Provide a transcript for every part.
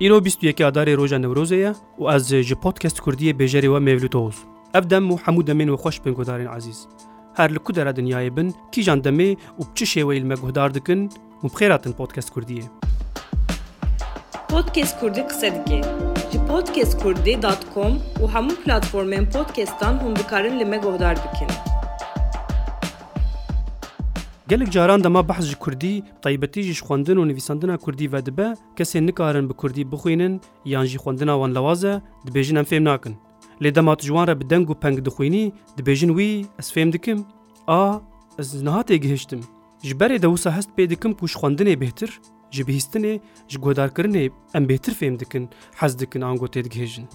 Îro bîst û yekê Adarê roja Newrozê ye û ez ji podcast Kurdiyê bêjerê we Mevlût Oğuz. Ev dem û hemû demên we xweş bên guhdarên ezîz. Her li ku dera dinyayê bin, kîjan demê û bi çi şêweyî li me guhdar dikin, hûn bi xêr hatin podcast Kurdiyê. Podcast Kurdî qise dike. Ji podcastkurdî.com û hemû platformên podcastan hûn dikarin li me guhdar bikin. Gelek caran dema behs ji Kurdî Taybetî jî ji xwendin û nivîsandina kurdî vedibe, kesên nikarin bi kurdî bixwînin yan jî xwendina wan lewaz e, dibêjin em fêm nakin. Lê dema tu ji wan re bi deng û peng dixwînî, dibêjin wî ez fêm dikim, a ez niha têgihiştim. Ji berê de wisa hest pê dikim ku ji xwendinê bêhtir, ji bihîstinê, ji guhdarkirinê em bêhtir fêm dikin, hez dikin ango têdigihêjin.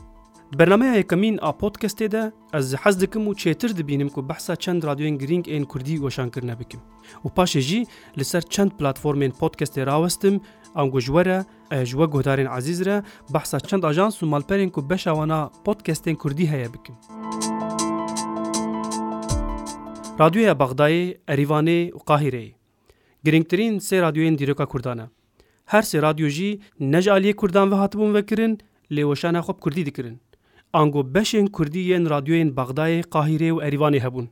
Di bernameya yekemîn a podcastê de, Ez hez dikim û çêtir dibînim ku behsa çend radyoyên girîng ên Kurdî weşankirine bikim û paşê jî li ser çend platformên podcastê rawestim ango ji we re ji we guhdarên ezîz re behsa çend ajans û malperên ku beşa wana podcastên Kurdî heye bikim. Radyoya Bexdayê, Erîvanê û Qahîreyê. Girîngtirîn sê radyoyên dîroka Kurdan e. Her sê radyo jî ne ji aliyê Kurdan ve hatibûn vekirin lê weşana xwe bi Kurdî dikirin. Ango beşên Kurdî yên radyoyên Bexdayê, Qahîrê û Erîvanê hebûn.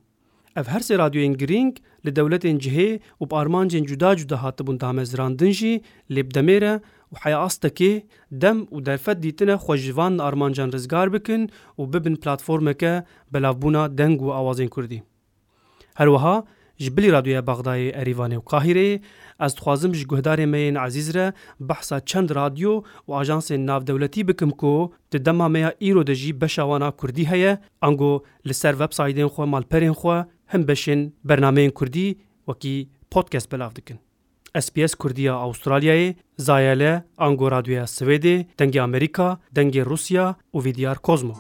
Ev her sê radyoyên girîng li dewletên cihê û bi armancên cuda cuda hatibûn damezrandin jî lê bi demê re û heya astekê dem û derfet dîtine xwe ji van armancan rizgar bikin û bibin platformeke belavbûna deng û awazên Kurdî. Her wiha ji bilî Radyoya Bexdayê, Erîvanê û Qahîreyê ez dixwazim ji guhdarên me yên ezîz re behsa çend radyo û ajansên navdewletî bikim ku di dema me ya îro de jî beşa wan a kurdî heye ango li ser websaydên xwe, malperên xwe hin beşên bernameyên kurdî wekî podcast belav dikin. SBS Kurdiya Avustralyayê, Zayele, Ango Radyoya Swêdê, Dengê Amerîka, Dengê Rûsya û Vîdyar Kozmo.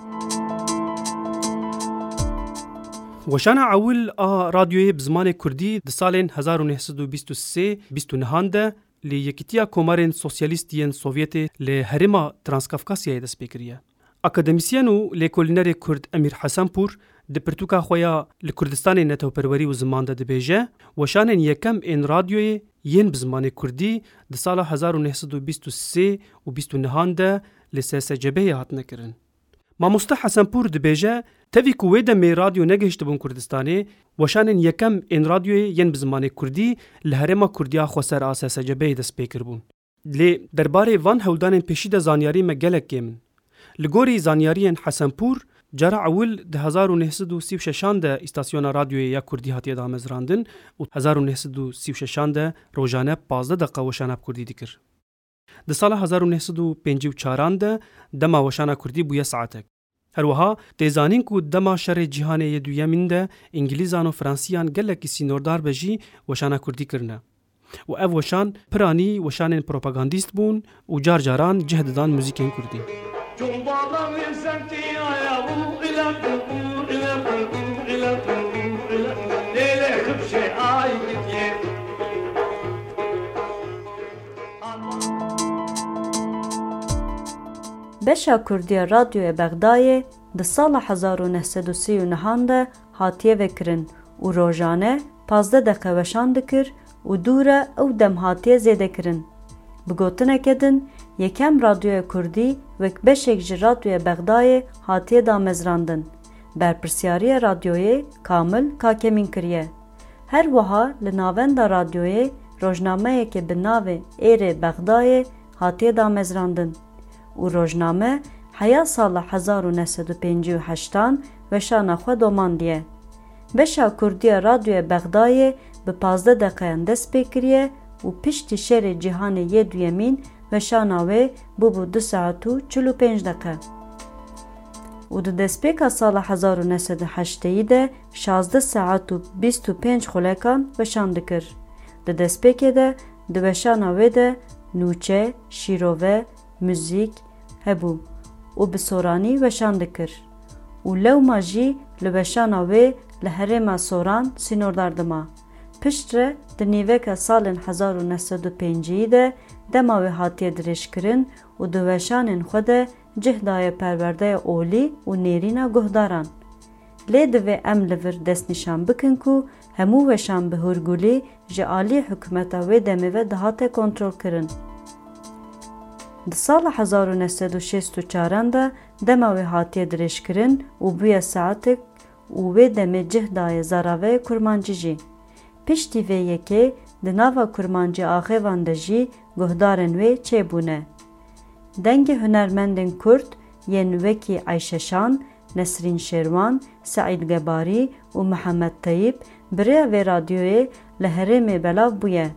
Weşana ewil a radyoyê bi zimanê kurdî di salên hezar û neh sed û bîst û sê bîst û nihan de li Yekîtiya Komarên Sosyalîst yên Sovyetê li herêma Transkafkasyayê dest pê kiriye. Akademisyen û lêkolînerê kurd Emîr Hesenpûr di pirtûka xwe ya Li Kurdistanê netewperwerî û ziman de dibêje, Weşanên yekem ên radyoyê yên bi zimanê kurdî di sala hezar û neh sed û bîst û sê û bîst û nehan de li SSCB'yê hatine kirin. Mamoste Hesenpûr dibêje, Tevî ku wê demê radyo negihiştibûn Kurdistanê, weşanên yekem ên radyoyê yên bi zimanê kurdî li herêma kurdî ya Xweser a SSCB'yê destpêkiribûn. Lê derbarê van hewldanên pêşî de zanyariyên me gelek kêm in. Li gorî zanyariyên Hesenpûr, cara ewil di hezar û neh sed û sî û şeşan de îstasyona radyoyê ya kurdî hatiye damezrandin û hezar û neh sed û sî û şeşan de rojane pazdeh deqiqa weşana bi kurdî dikir. Di sala hezar û neh sed û pêncî û çaran de dema weşana kurdî bûye saetek. Her wiha tê zanîn ku dema Şerê Cîhanê yê Duyemîn de Îngilîzan û Fransîyan gelekî sînordar be jî weşana kurdî kirine û ev weşan piranî weşanên propagandîst bûn û car caran cih didan muzîkên kurdî. Beşa kurdî ya Radyoya Bexdayê di sala hezar û neh sed û sî û nihan de hatiye vekirin û rojane pazdeh deqe weşan dikir û dû re ew dem hatiye zêdekirin. Bi gotineke din, yekem radyoya kurdî wek beşek ji Radyoya Bexdayê hatiye damezrandin. Berpirsyariya radyoyê Kamil Kakemîn kiriye. Her wiha li navenda radyoyê rojnameyeke bi navê Êrê Bexdayê hatiye damezrandin û rojname heya sala hezar û neh sed û pêncî û heşt an weşana xwe domandiye. Beşa kurdî ya Radyoya Bexdayê bi pazdeh deqeyan dest pê kiriye û piştî şerê cîhanê yê duyemîn weşana wê bûbû du saet û çil û pênc deqe û di destpêka sala hezar û neh sed û heşteyî de şazdeh saet û bîst û pênc xulekan weşan dikir. Di destpêkê de Di weşana wê de nûçe, şîrove, muzîk, hebû û bi soranî weşan dikir û lewma jî li weşana wê li herêma soran sînordar dima. Piştre di nîveka salên hezar û neh sed û pêncî de dema wê hatiye dirêjkirin û di weşanên xwe de Cih daye perwerdeya olî û nêrîna guhdaran. Lê divê em li vir destnîşan bikin ku hemû weşan bi hûrgûlî ji aliyê hikûmeta wê demê ve dihate kontrolkirin. Di sala hezar û neh sed û şêst û çaran de dema wê hatiye dirêjkirin û bûye saetik û wê demê cih daye zaraveyê kurmancî jî. Piştî vê yekê di nava kurmancî axêvan de jî guhdarên wê çê bûne. Dengê hunermendên Kurd yên wekî Ayşe Şan, Nesrîn Şêrwan, Seîd Gebarî û Mihemed Teyîp bi rêya vê radyoyê li herêmê belav bûye.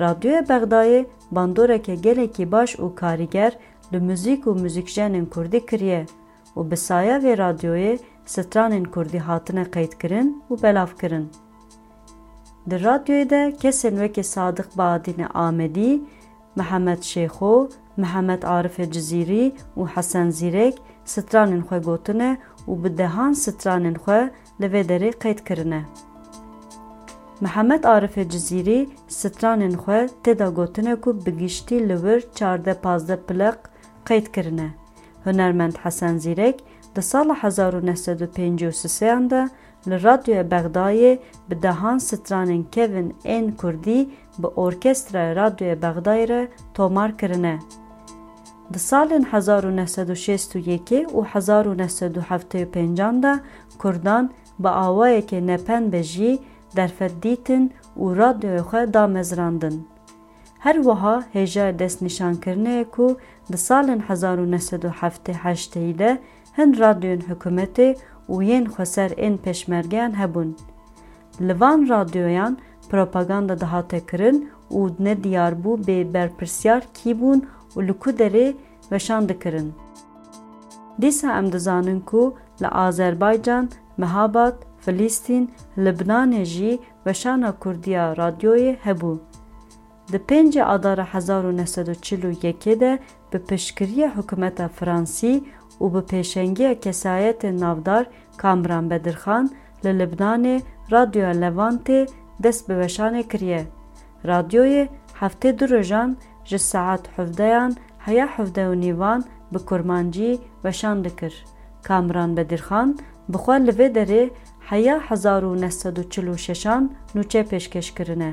Radyoya Bexdayê bandoreke gelekî baş û karîger li muzîk û muzîkjenên Kurdî kiriye û bi saya vê radyoyê stranên Kurdî hatine qeydkirin û belavkirin. Di radyoyê de kesên wekî Sadiq Bahatînê Amedî, Mihemed Şêxo, Mihemed Arifê Cizîrî û Hesen Zîrek stranên xwe gotine û bi dehan stranên xwe li vê derê qeyd kirine. Mihemed Arifê Cizîrî stranên xwe tê de gotine ku bi giştî li wir çardeh pazdeh pleq qeyd kirine. Hunermend Hesen Zîrek di sala hezar û neh sed û pêncî û siseyan de Li Radyoya Bexdayê bi dehan stranên kevin ên kurdî bi orkestraya Radyoya Bexdayê re tomar kirine. Di salên hezar û neh sed û şêst û yekê û hezar û neh sed û heftê û pêncan de kurdan bi awayekê nepend be jî derfet dîtin û radyoyê xwe da mezirandin. Her wiha hêjayê destnîşankirinê ye ku di salên hezar û neh sed û heftê heştê yî de Hin radyoyên hikûmetê û yên xweser ên pêşmergeyan hebûn. Li van radyoyan propaganda dihate kirin û ne diyar bû bê berpirsiyar kî bûn û li ku derê weşan dikirin. Dîsa em dizanin ku li Azerbaycan, Mehabat, Filîstîn, Libnanê jî weşana Kurdiya radyoyê hebû. Di pêncî adara hezar û neh sed û çil û yekê de bi piştgiriya hikûmeta Fransî û bi pêşengiya kesayetên navdar Kamran Bedirxan li Libnanê Radyoya Levantê dest bi weşanê kiriye. Radyoyê heftê du rojan ji saet hevdeyan heya hevde û nîvan bi kurmancî weşan dikir. Kamran Bedirxan bi xwe li vê derê heya hezar û neh sed û çil û şeşan nûçe pêşkêş kirine.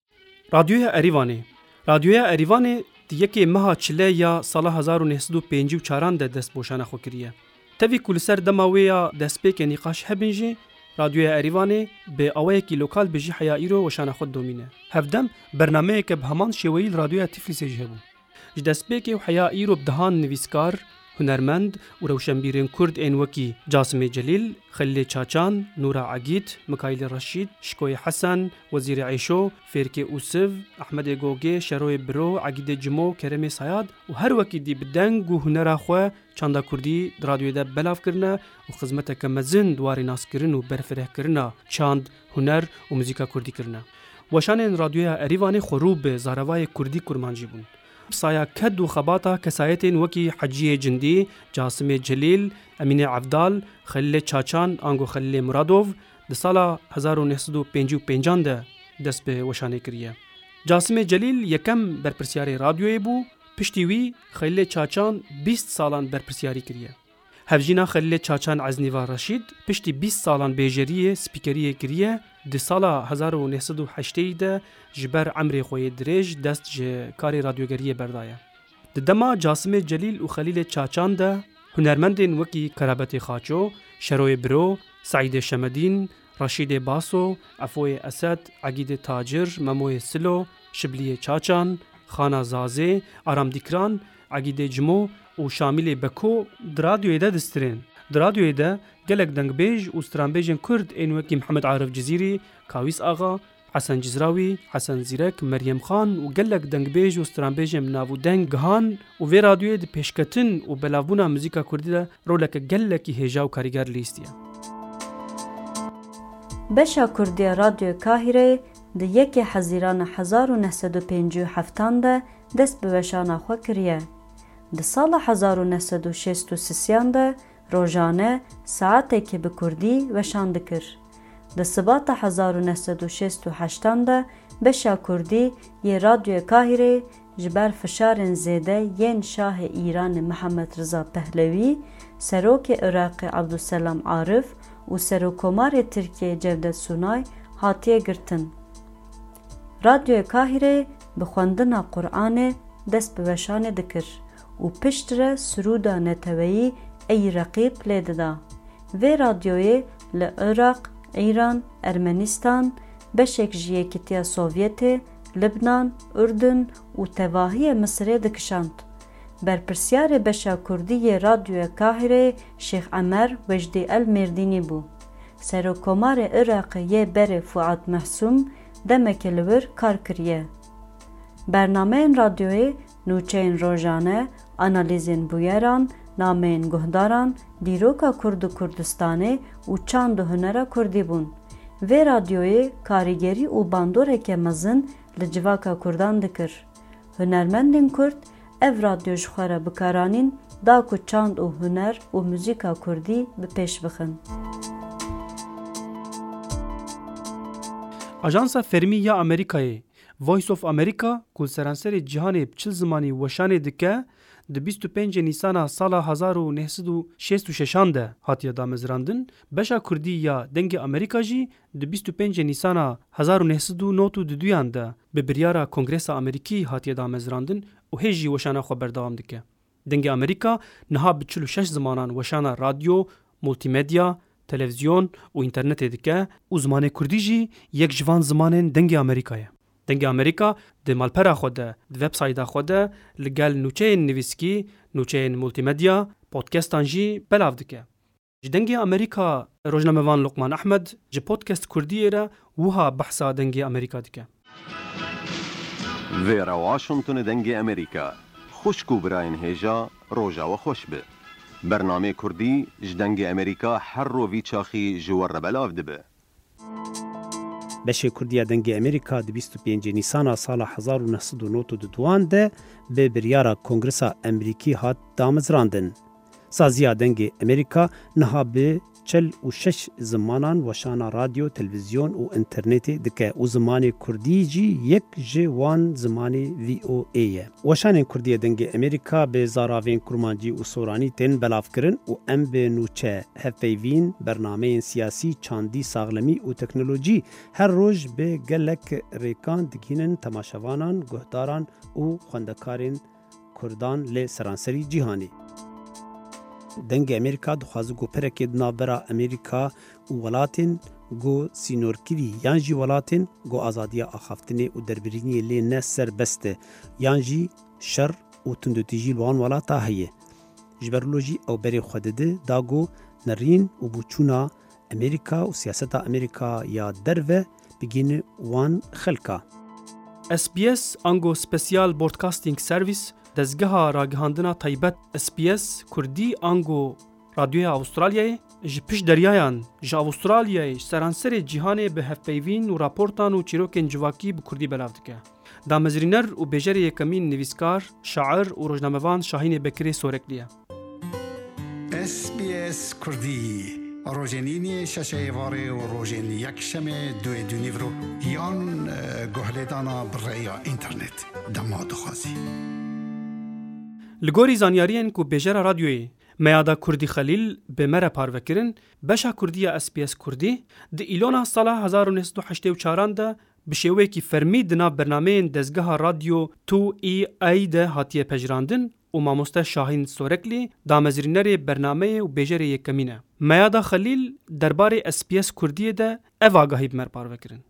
Radyoya Erîvanê Radyoya Erîvanê di yekê meha çile ya sala hezar û neh sed û pêncî û çaran de dest bi weşana xwe kiriye. Tevî ku li ser dema wê ya destpêkê nîqaş hebin jî, Radyoya Erîvanê bi awayekî lokal bi jî heya îro weşana xwe didomîne. Hevdem bernameyeke bi heman şêweyî li Radyoya Tiflîsê jî hebû. Ji destpêkê Hûeya îro bi dehan nivîskar, hunermend û rewşenbîrên Kurd ên wekî Casimê Celîl, Xelîlê Çaçan, Nûra Egît, Mikaîlê Reşîd, Şikoyê Hesen, Wezîrê Êşo, Fêrikê Ûsiv, Ehmedê Gogê, Şeroyê Biro, Egîdê Cimo, Keremê Sayad û her wekî dî bi deng û hunera xwe çanda Kurdî di radyoyê de belav kirine û xizmeteke mezin di warê naskirin û berfirehkirina çand huner û muzîka kurdî kirine. Weşanên Radyoya Erîvanê xwe rû bi zaravayê kurdî-kurmancî bûn. Saya ked û xebata kesayetên wekî Heciyê Cindî, Casimê Celîl, Emînê Evdal, Xelîlê Çaçan ango Xelîlê Muradov di sala hezar û neh sed û pêncî û pêncan de dest bi weşanê kiriye. Casimê Celîl yekem berpirsyarê radyoyê bû, piştî wî Xelîlê Çaçan bîst salan berpirsyarî kiriye. Hevjîna Xelîlê Çaçan Eznîva Reşîd piştî bîst salan bêjeriyê spîkeriyê kiriye, di sala hezar û neh sed û heşteyî de ji ber emrê xwe yê dirêj dest ji karê radyogeriyê berdaye. Di dema Casimê Celîl û Xelîlê Çaçan de hunermendên wekî Karabetê Xaço, Şeroyê Biro, Seîdê Şemedîn, Reşîdê Baso, Efoyê Esed, Egîdê Tacir, Memoyê Silo, Şibliyê Çaçan, Xana Zazê, Aram Dîkran, Egîdê Cimo û Şamîlê Beko di radyoyê de distirên. Di radyoyê de gelek dengbêj û stranbêjên Kurd ên wekî Mihemed Arif Cizîrî, Kawîs Axa, Hesen Cizrawî, Hesen Zîrek, Meryem Xan û gelek dengbêj û stranbêjên bi nav û deng gihan û vê radyoyê di pêşketin û belavbûna muzîka Kurdî de roleke gelekî hêja û karîger lîstiye. Beşa Kurdî ya Radyoya Kahîreyê di yekê Hezîrana hezar û neh sed û pêncî û heftan de dest bi weşana xwe kiriye. Di sala hezar û neh sed û şêst û sisiyan de rojane saetekê bi kurdî weşan dikir. Di sibata hezar û neh sed û şêst û heştan de beşa kurdî yê Radyoya Kahîreyê ji ber fişarên zêde yên şahê Îranê Mihemed Riza Pehlewî, serokê Iraqê Ebdulselam Arif û serokkomarê Tirkiyeyê Cevdet Sunay hatiye girtin. Radyoya Kahîreyê bi xwendina Quranê dest bi weşanê dikir û piştre sirûda neteweyî Ey Reqîb lê dida. Vê radyoyê li Iraq, Îran, Ermenîstan, beşek ji Yekîtiya Sovyetê, Libnan, Urdun û tevahiya Misirê dikişand. Berpirsyarê beşa kurdî yê Radyoya Kahîreyê Şêx Emer Wejdî El Mêrdînî bû. Serokkomarê Iraqê yê berê Fuad Mehsûm demekê li wir kar kiriye. Bernameyên radyoyê, nûçeyên rojane, analîzên bûyeran, nameyên guhdaran, dîroka Kurd û Kurdistanê û çand û hunera Kurdî bûn. Vê radyoyê karîgerî û bandoreke mezin li civaka Kurdan dikir. Hunermendên Kurd ev radyo ji xwe re bikaranîn da ku çand û huner û muzîka Kurdî bi pêş bixin. Ajansa fermî ya Amerîkayê, Voice of America ku li seranserê cîhanê bi çil zimanî weşanê dike, di bîst û pêncê Nîsana sala hezar û neh sed û şêst û şeş an de hatiye damezrandin, beşa Kurdî ya Dengê Amerîka jî Di bîst û pêncê Nîsana hezar û neh sed û nod û duduyan de bi biryara Kongresa Amerîkî hatiye damezrandin û hê jî weşana xwe berdewam dike. Dengê Amerîka niha bi çil û şeş zimanan weşana radyo, multîmedya, televizyon û înternetê dike û zimanê kurdî jî yek ji van zimanên Dengê Amerîka ye. Dengê Amerîka di malpera xwe de, di websayda xwe de li gel nûçeyên nivîskî, nûçeyên multîmedya, podcastan jî belav dike. Ji dengê Amerîka rojnamevan Luqman Ehmed ji Podcast Kurdiyê re wiha behsa dengê Amerîka dike. Vera Washingtonê Dengê Amerîka, Xwişk û birayên hêja, roja we xweş be. Bernameyê Kurdî ji Dengê Amerîka her rovî çaxî ji we re belav dibe. Beşê Kurdî ya Dengê Amerîka di bîst û pêncê Nîsana sala hezar û neh sed û nod û du duan de bi biryara Kongresa Amerîkî hat damizrandin. Sazîya Dengê Amerîka niha bi çel û şeş zimanan weşana radyo, televîzyon û înternetê dike û zimanê Kurdî jî yek ji wan zimanê VOA ye. Weşanên Kurdiyê Dengê Amerîka bi zaravên kurmancî û soranî tên belavkirin û em bi nûçe, hevpeyvîn, bernameyên siyasî, çandî, saxlemî û teknolojî her roj bi gelek rêkan digihînin temaşevanan, guhdaran û xwendekarên Kurdan li seranserî cîhanê. Dengê Amerîka dixwaze goperekê di navbera Amerîka û welatên ku sînorkirî yan jî welatên ku azadiya axaftinê û derbirîniyê lê ne serbest e yan jî şer û tundutijî li wan welata heye. Ji ber wilo jî ew berê xwe didi da ku nerîn û bûçûna Amerîka û siyaseta Amerîka ya derve bigihîne wan xelka. SBS ango Special Bordcasting Service, Dezgeha Ragihandina Taybet SBS, Kurdî ango. Radyoya Avustralyayê ji pişt deryayan ji Avustralyayê ji seranserê cîhanê bi hevpeyvîn û raportan û çîrokên civakî bi kurdî belav dike. Damezrîner û bêjerê yekemîn nivîskar, şair û rojnamevan Şahînê Bekirê Sorekli ye. SBS Kurdî, rojên înê şeşe êvarê û rojên yekşemê duê dûnîvro yan guhlêdana bi reya înternet dema dixwazî. Li gorî zanyariyên ku bêjera radyoyê Me ya da Kurdî Xelîl bi me re parve kirin, beşa Kurdî ya SBS Kurdî, di îlona sala hezar û neh sed û heştê û çar an de bi şêweyekî fermî di nav bernameyên dezgeha radyo tu i ayî de hatiye pejirandin û mamoste Şahîn Soreklî damezirînerê bernameyê û bêjerê yekemîn e. Me ya da Xelîl derbarê SBS Kurdîyê de ev agahî bi me re parve kirin.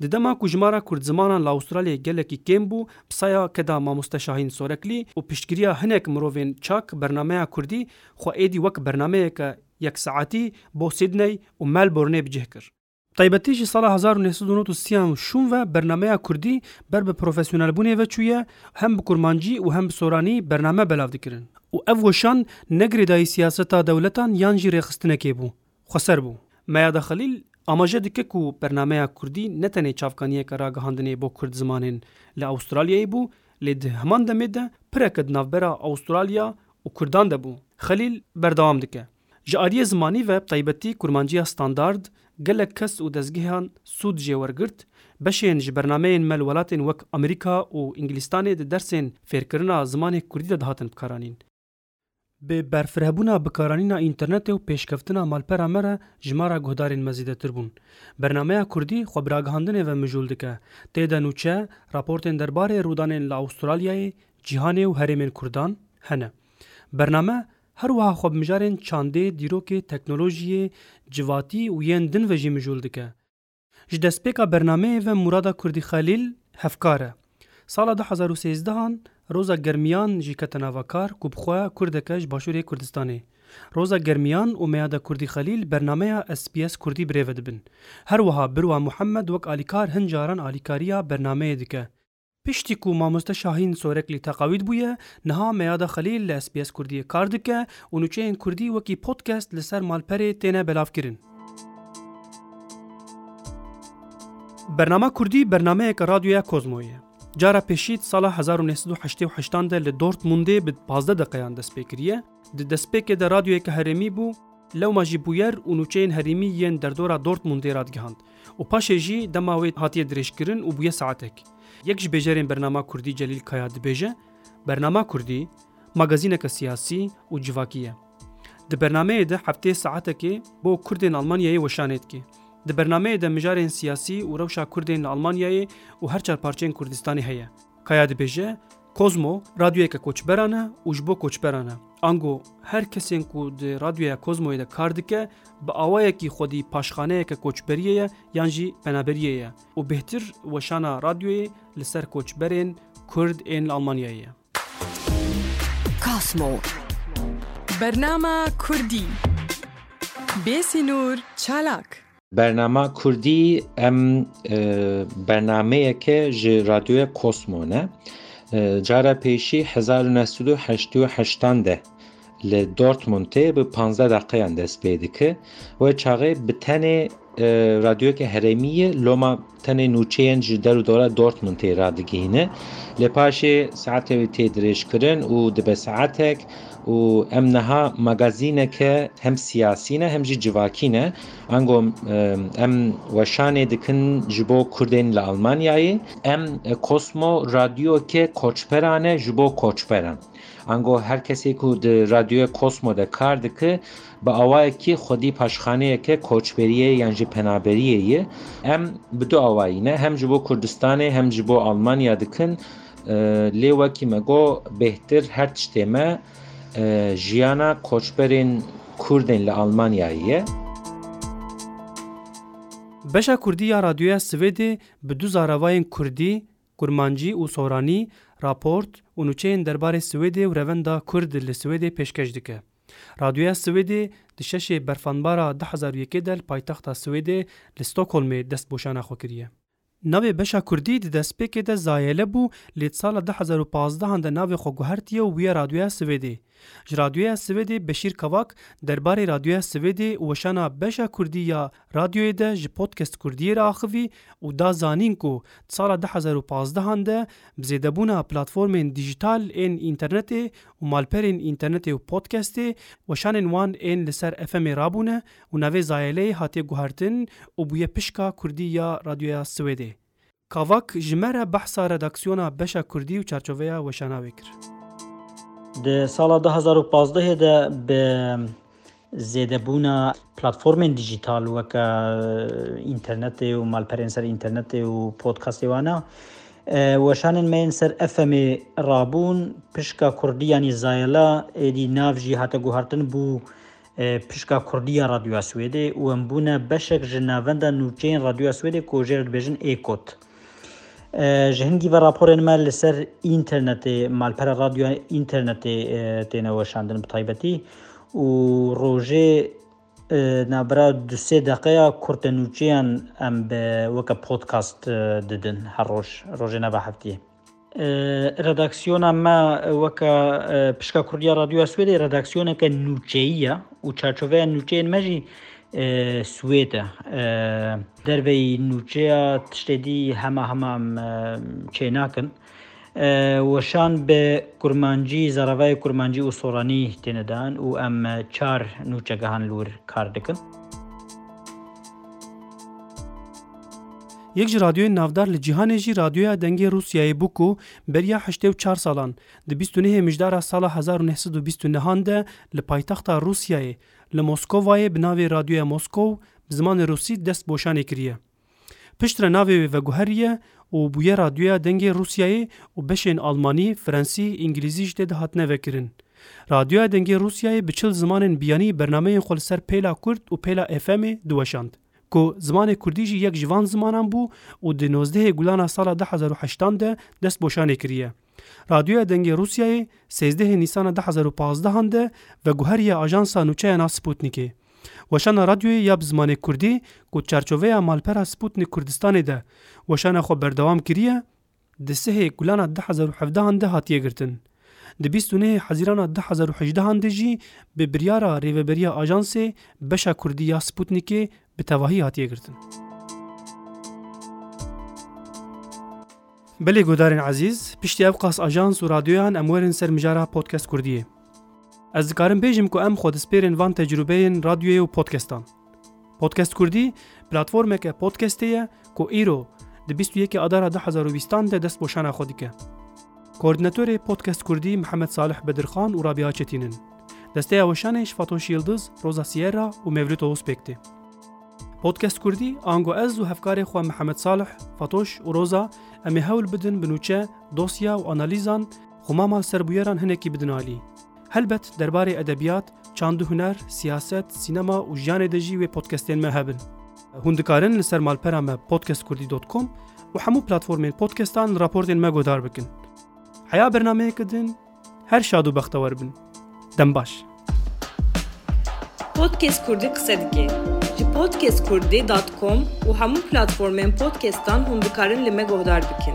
Di dema ku jimara Kurdzimanan li Aûstralyayê gelekî kêm bû, bi saya keda Mamoste Şahîn Soreklî û piştgiriya hinek mirovên çak bernameya Kurdî xwe êdî wek bernameyeke yek saetî bo Sydney û Melbourneê bi cih kir. Bi taybetî jî sala hezar û neh sed û nod û sî an şûn ve bernameya Kurdî ber bi profesyonelbûnê ve çûye, hem bi kurmancî û hem bi soranî bername belav dikirin û ev weşan ne girêdayî siyaseta dewletan yan jî rêxistinekê bû. Xweser bû. Meyada Xelîl amaje dike ku bernameya Kurdî ne tenê çavkaniyeke ragihandinê bo Kurd zimanên li Awistralyayê bû lê di heman demê de pireke di navbera Awistralya û Kurdan de bû. Xelîl berdewam dike, Ji aliyê zimanî ve bi taybetî kurmanciya standard gelek kes û dezgehan sûd jê wergirt, beşên ji bernameyên me li welatên wek Amerîka û Îngilîstanê di dersên fêrkirina zimanê Kurdî de dihatin bikaranîn. Bi berfirehbûna bikaranîna înternetê û pêşkeftina malpera me re jimara guhdarên me zêdetir bûn. Bernameya Kurdî xwe bi ragihandinê ve mijûl dike. Tê de nûçe, raportên derbarê rûdanên li Aûstralyayê, cîhanê û herêmên Kurdan hene. Bername her wiha xwe bi mijarên çandê, dîrokê, teknolojiyê, civatî û yên din ve jî mijûl dike. Ji destpêka bernameyê ve Murada Kurdî Xelîl hevkar e. Sala du hezar û sêzdeh an Roza Germiyan jî kete nava kar ku bi xwe Kurdek e ji Başûrê Kurdistanê. Roza Germiyan û Meada Kurdî Xelîl bernameya SBS Kurdî birêve dibin. Her wiha Birwa Muhemed wek alîkar hin caran alîkariya bernameyê dike. Piştî ku mamoste Şahîn Sorek li teqawît bûye, niha Meyada Xelîl li SBS Kurdiyê kar dike û nûçeyên Kurdî wekî podcast li ser malperê têne belavkirin. Bernama Kurdî bernameyeke radyoya Kozmo'yê ye. Cara pêşî di sala hezar û neh sed û heştê û heştan de li Dortmundê bi pazdeh deqeyan dest pê kiriye, Di destpêkê de radyoyeke herêmî bû, lewma jî bûyer û nûçeyên herêmî yên derdora Dortmundê radigihand û paşê jî dema wê hatiye dirêjkirin û bûye saetek. Yek ji bêjerên Bernama Kurdî Celîl Kaya dibêje, Bernama Kurdî magazîneke siyasî û civakî ye. Di bernameyê de hefteyê saetekê bo Kurdên Almanyayê weşanê dike. Di bernameyê de mijarên siyasî û rewşa Kurdên li Almanyayê û her çar parçeyên Kurdistanê heye. Kaya dibêje, Kozmo radyoyeke koçberan e û ji bo koçberan e. Ango her kesên ku di radyoya Kozmoyê de kar dike bi awayekî xwedî paşxaneyeke koçberiyê ye yan jî penaberiyê ye û bêhtir weşana radyoyê li ser koçberên Kurd ên li Almanyayê ye. Kozmo. Bernama Kurdî. Bê sînor çalak. Bernama Kurdî em bernameyeke ji radyoya Kosmo ne. Cara pêşî 1988 de li Dortmundê bi 15 deqeyan dest pê dike. We çaxê bi tenê radyoyeke herêmî ye loma Tenê nûçeyên ji der û dora Dortmundê radigihîne. Lê paşê saetê wê tê dirêjkirin û dibe saetek û em niha magazîneke hem siyasî ne hem jî civakî ne. Ango em weşanê dikin ji bo Kurdên li Almanyayê. Em Kosmo radyoyeke koçberan e ji bo koçberan. Ango her kesê ku di radyoya Kosmo de kar dike Bi awayekî xwedî paşxaneyeke koçberiyê yan jî penaberiyê ye. Em bi du awayî ne hem ji bo Kurdistanê hem ji bo Almanya dikin. Lê wekî me got bêhtir her tiştê me jiyana koçberên Kurdên li Almanyayê ye. Beşa Kurdî ya Radyoya Swêdê bi du zaravayên Kurdî, Kurmancî û Soranî, raport û nûçeyên derbarê Swêdê û revenda Kurd li Swêdê pêşkêş dike. Radyoya Swêdê di şeşê berfanbara du hezar û yekê de li paytexta Swêdê li Stockholmê dest bi weşana xwe kiriye. Navê beşa kurdî di destpêkê de Zayele bû lê di sala du hezar û pazdeh an de navê xwe guhertiye û bûye Radyoya Swêdê. Ji Radyoya Swêdê Beşîr Kavak derbarê Radyoya Swêdê û weşana beşa kurdî ya radyoyê de ji Podcast Kurdiyê re axivî û da zanîn ku di sala du hezar û pazdeh an de bi zêdebûna platformên dîjîtal ên înternetê û malperên înternetê û podcastê weşanên wan ên li ser FM'ê rabûne û navê Zayeleyê hatiye guhertin û bûye pişka kurdî ya Radyoya Swêdê. Kavak ji me re behsa redaksiyona beşa kurdî û çarçoveya weşana wê kir. Di sala du hezar û pazdehê de bi Zêdebûna platformên dijîtal weke înternetê û malperên ser înternetê û podcastê wana weşanên me yên ser FMê rabûn, pişka kurdî yanî zayela êdî nav jî hate guhartin bû pişka kurdî ya Radyoya Swêdê û em bûne beşek ji navenda nûçeyên Radyoya Swêdê ku jê re dibêjin êkot. Ji hingî ve raporên me li ser înternetê malpera radyoya înternetê têne weşandin bi taybetî û rojê navbera du sê deqeya kurte nûçeyan em bi weke podcast didin her roj rojê nava heftiyê. Redaksiyona me weke pişka Kurdiya Radyoya Swêdê redaksiyoneke nûçeyî ye û çarçoveya nûçeyên me jî Swêd e. Derveyî nûçeya tiştê dî hema hema em çênakin. Weşan bi kurmancî, zaravayê kurmancî û soranî têne dan û em çar nûçegehan li wir kar dikin. Yek ji radyoyên navdar li cîhanê jî Radyoya Dengê Rûsyayê bû ku beriya heştê û çar salan di bîst û nehê mijdara sala hezar û neh sed û bîst û nehan de li paytexta Rûsyayê li Moskovayê bi navê Radyoya Moskow bi zimanê rûsî dest boşanê kiriye. Piştre navê wê vegûheriye û bûye Radyoya Dengê Rûsyayê û beşên almanî, frensî, îngilîzî jî tê de hatine vekirin. Radyoya Dengê Rûsyayê bi çil zimanên biyanî bernameyên xwe li ser pêla kurd û pêla FM'ê diweşand. ku zimanê kurdî jî yek ji van zimanan bû û di nozdehê gulan a sala du hezar û heştan de dest boşanê kiriye. Radyoya Dengê Rûsyayê sêzdehê nîsana du hezar û pazdeh-an de veguheriye ajansa nûçeyan a Sputnikê. Weşana radyoyê ya bi zimanê kurdî ku di çarçoveya malpera Sputnik Kurdistanê de weşana xwe berdewam kiriye, Di sihê kulana du hezar û hevdehan de hatiye girtin. Di bîst û nehê hezîrana du hezar û hejdehan de jî bi biryara Rêveberiya Ajansê beşa Kurdî ya Sputnikê bi tevahî hatiye girtin. Belê guhdarên ezîz, piştî ev qas ajans û radyoyan em werin ser mijara Podcast Kurdiyê. Ez dikarim bêjim ku em xwe dispêrin van tecrûbeyên radyoyê û podcastan. Podcast Kurdî platformeke podcastê ye ku îro di bîst û yekê Adara du hezar û bîstan de dest bi weşana xwe dike. Koordînatorê Podcast Kurdî Mihemed Salih Bedirxan û Rabiha Çetîn in. Desteya weşanê ji Fatoş Yildiz, Roza Sierra û Mevlût Oğuz pêk tê. Podcast Kurdî ango ez û hevkarê xwe Mihemed Salih, Fatoş û Roza em ê hewl bidin bi nûçe, dosya û analîzan xwe mal mal ser bûyeran hinekî bidin alî. Helbet derbarê edebiyat, çand û huner, siyaset, sînema û jiyanê de jî wê podcastên me hebin. Hûn dikarin li ser malpera me podcastkurdî dot com û hemû platformên podcastan raportên me guhdar bikin. Heya bernameyeke din, her şad û bextewer bin. Dem baş. Podcast Kurdî qise dike. Ji podcastkurdî dot com û hemû platformên podcastan hûn dikarin li me guhdar bikin.